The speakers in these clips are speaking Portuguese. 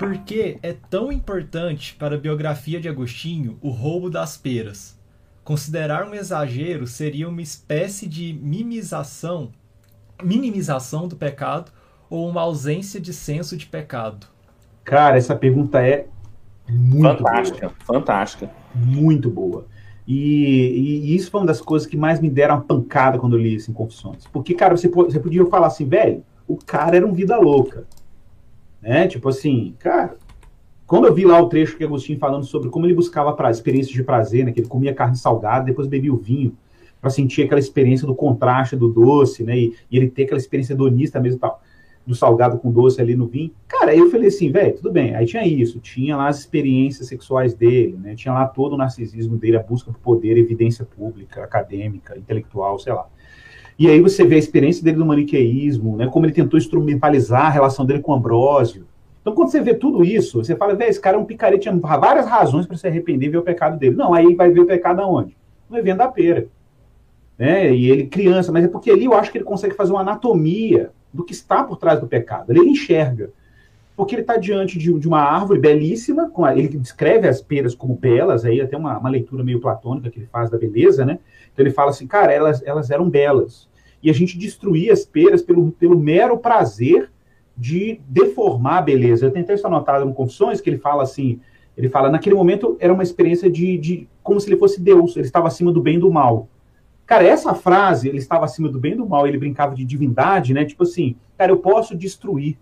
Por que é tão importante para a biografia de Agostinho o roubo das peras? Considerar um exagero seria uma espécie de mimização, minimização do pecado ou uma ausência de senso de pecado? Cara, essa pergunta é muito fantástica, boa. fantástica. Muito boa. E, e, isso foi uma das coisas que mais me deram uma pancada quando eu li isso em Confissões. Porque, cara, você, você podia falar assim, velho, o cara era um vida louca. Né? Tipo assim, cara, quando eu vi lá o trecho que Agostinho falando sobre como ele buscava pra, experiências de prazer, né? Que ele comia carne salgada, depois bebia o vinho, para sentir aquela experiência do contraste do doce, né? E, e ele ter aquela experiência hedonista mesmo tal do salgado com doce ali no vinho. Cara, eu falei assim, velho, tudo bem. Aí tinha isso, tinha lá as experiências sexuais dele, né? Tinha lá todo o narcisismo dele, a busca por poder, evidência pública, acadêmica, intelectual, sei lá. E aí você vê a experiência dele no maniqueísmo, né? Como ele tentou instrumentalizar a relação dele com Ambrósio. Então, quando você vê tudo isso, você fala, velho, esse cara é um picareta, tinha várias razões para se arrepender e ver o pecado dele. Não, aí vai ver o pecado aonde? No evento da pera. Né? E ele criança, mas é porque ali eu acho que ele consegue fazer uma anatomia do que está por trás do pecado. Ele enxerga. Porque ele está diante de, de, uma árvore belíssima, a, ele descreve as peras como belas, aí até uma, uma, leitura meio platônica que ele faz da beleza, né? Então ele fala assim, cara, elas, elas eram belas. E a gente destruía as peras pelo, pelo mero prazer de deformar a beleza. Eu tentei isso anotado no Confissões, que ele fala assim, ele fala, naquele momento era uma experiência de, de como se ele fosse Deus, ele estava acima do bem e do mal. Cara, essa frase, ele estava acima do bem e do mal, ele brincava de divindade, né? Tipo assim, cara, eu posso destruir.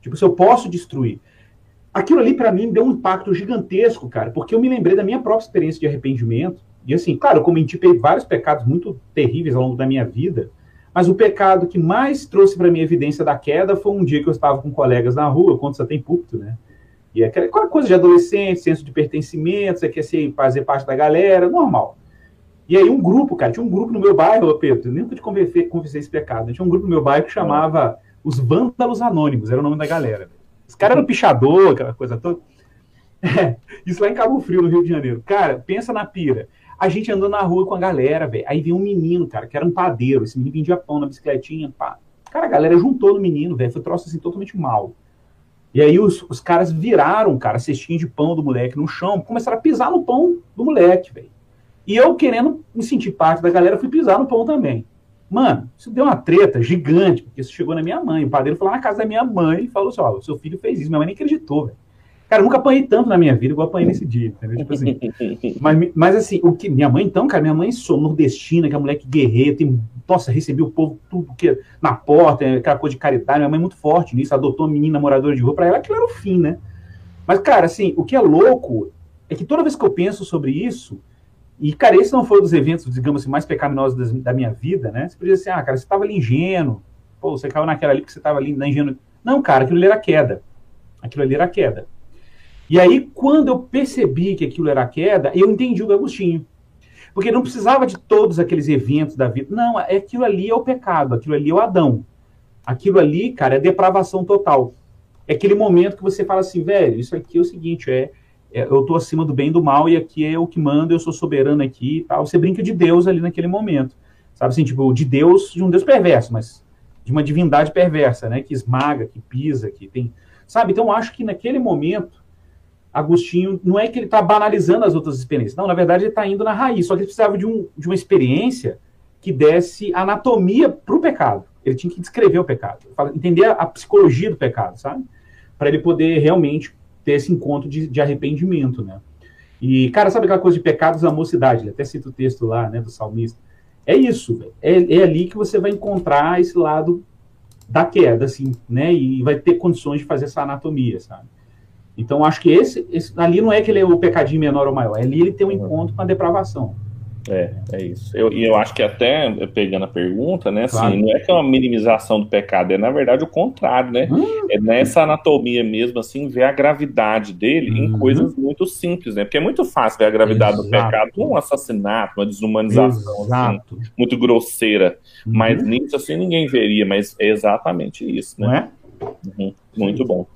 Tipo, se eu posso destruir. Aquilo ali, para mim, deu um impacto gigantesco, cara, porque eu me lembrei da minha própria experiência de arrependimento. E assim, claro, eu cometi vários pecados muito terríveis ao longo da minha vida, mas o pecado que mais trouxe para mim evidência da queda foi um dia que eu estava com colegas na rua, quando você tem púlpito, né? E aquela coisa de adolescente, senso de pertencimento, você quer ser, fazer parte da galera, normal. E aí um grupo, cara, tinha um grupo no meu bairro, Pedro, nunca te confessei esse pecado, tinha um grupo no meu bairro que chamava os Vândalos Anônimos, era o nome da galera. Os caras eram pichador, aquela coisa toda. É, isso lá em Cabo Frio, no Rio de Janeiro. Cara, pensa na pira. A gente andando na rua com a galera, velho. Aí veio um menino, cara, que era um padeiro. Esse menino vendia pão na bicicletinha, pá. Cara, a galera juntou no menino, velho. Foi um troço assim totalmente mal. E aí os, os caras viraram, cara, a cestinha de pão do moleque no chão, começaram a pisar no pão do moleque, velho. E eu, querendo me sentir parte da galera, fui pisar no pão também. Mano, isso deu uma treta gigante, porque isso chegou na minha mãe. O padeiro foi lá na casa da minha mãe e falou assim: Ó, seu filho fez isso. Minha mãe nem acreditou, velho. Cara, nunca apanhei tanto na minha vida igual apanhei nesse dia, entendeu? Tipo assim. mas, mas assim, o que. Minha mãe, então, cara, minha mãe sou nordestina, que é moleque guerreiro, tem. Nossa, recebeu o povo tudo que na porta, aquela coisa de caridade. Minha mãe é muito forte nisso, adotou uma menina moradora de rua, pra ela aquilo era o fim, né? Mas, cara, assim, o que é louco é que toda vez que eu penso sobre isso, e, cara, esse não foi um dos eventos, digamos assim, mais pecaminosos da minha vida, né? Você podia dizer assim, ah, cara, você estava ali ingênuo. Pô, você caiu naquela ali porque você estava ali na ingênuo. Não, cara, aquilo ali era queda. Aquilo ali era queda. E aí, quando eu percebi que aquilo era queda, eu entendi o Agostinho. Porque não precisava de todos aqueles eventos da vida. Não, é aquilo ali é o pecado, aquilo ali é o Adão. Aquilo ali, cara, é depravação total. É aquele momento que você fala assim, velho, isso aqui é o seguinte, é é, eu estou acima do bem e do mal e aqui é o que manda, eu sou soberano aqui e tal. Você brinca de Deus ali naquele momento. Sabe assim, tipo, de Deus, de um Deus perverso, mas de uma divindade perversa, né? Que esmaga, que pisa, que tem. Sabe? Então, acho que naquele momento, Agostinho, não é que ele está banalizando as outras experiências. Não, na verdade, ele está indo na raiz. Só que ele precisava de, um, de uma experiência que desse anatomia para o pecado. Ele tinha que descrever o pecado, entender a, psicologia do pecado, sabe? Para ele poder realmente ter esse encontro de, de arrependimento, né? E, cara, sabe aquela coisa de pecados da mocidade? Ele até cita o texto lá, né, do salmista. É isso, é, é ali que você vai encontrar esse lado da queda, assim, né? E vai ter condições de fazer essa anatomia, sabe? Então, acho que esse, esse ali não é que ele é o pecadinho menor ou maior, é ali ele tem um uhum. encontro com a depravação. É, é isso. Eu, e eu acho que até, pegando a pergunta, né, assim, claro. não é que é uma minimização do pecado, é na verdade o contrário, né? Hum. É nessa anatomia mesmo, assim, ver a gravidade dele em uhum. coisas muito simples, né? Porque é muito fácil ver a gravidade Exato. do pecado num assassinato, uma desumanização, assim, muito grosseira. Uhum. Mas nisso, assim, ninguém veria, mas é exatamente isso, né? Não é? Uhum. Muito bom.